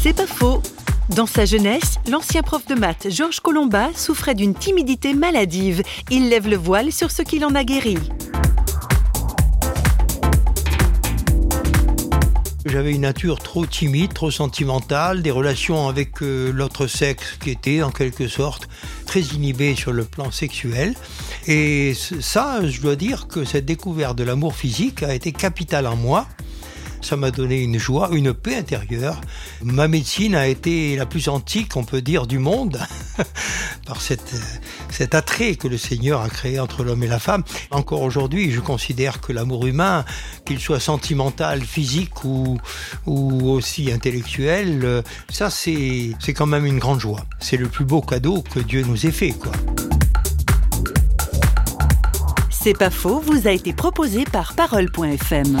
C'est pas faux. Dans sa jeunesse, l'ancien prof de maths Georges Colomba souffrait d'une timidité maladive. Il lève le voile sur ce qu'il en a guéri. J'avais une nature trop timide, trop sentimentale, des relations avec euh, l'autre sexe qui étaient en quelque sorte très inhibées sur le plan sexuel. Et ça, je dois dire que cette découverte de l'amour physique a été capitale en moi ça m'a donné une joie, une paix intérieure. Ma médecine a été la plus antique, on peut dire, du monde, par cette, cet attrait que le Seigneur a créé entre l'homme et la femme. Encore aujourd'hui, je considère que l'amour humain, qu'il soit sentimental, physique ou, ou aussi intellectuel, ça c'est, quand même une grande joie. C'est le plus beau cadeau que Dieu nous ait fait, quoi. C'est pas faux, vous a été proposé par parole.fm.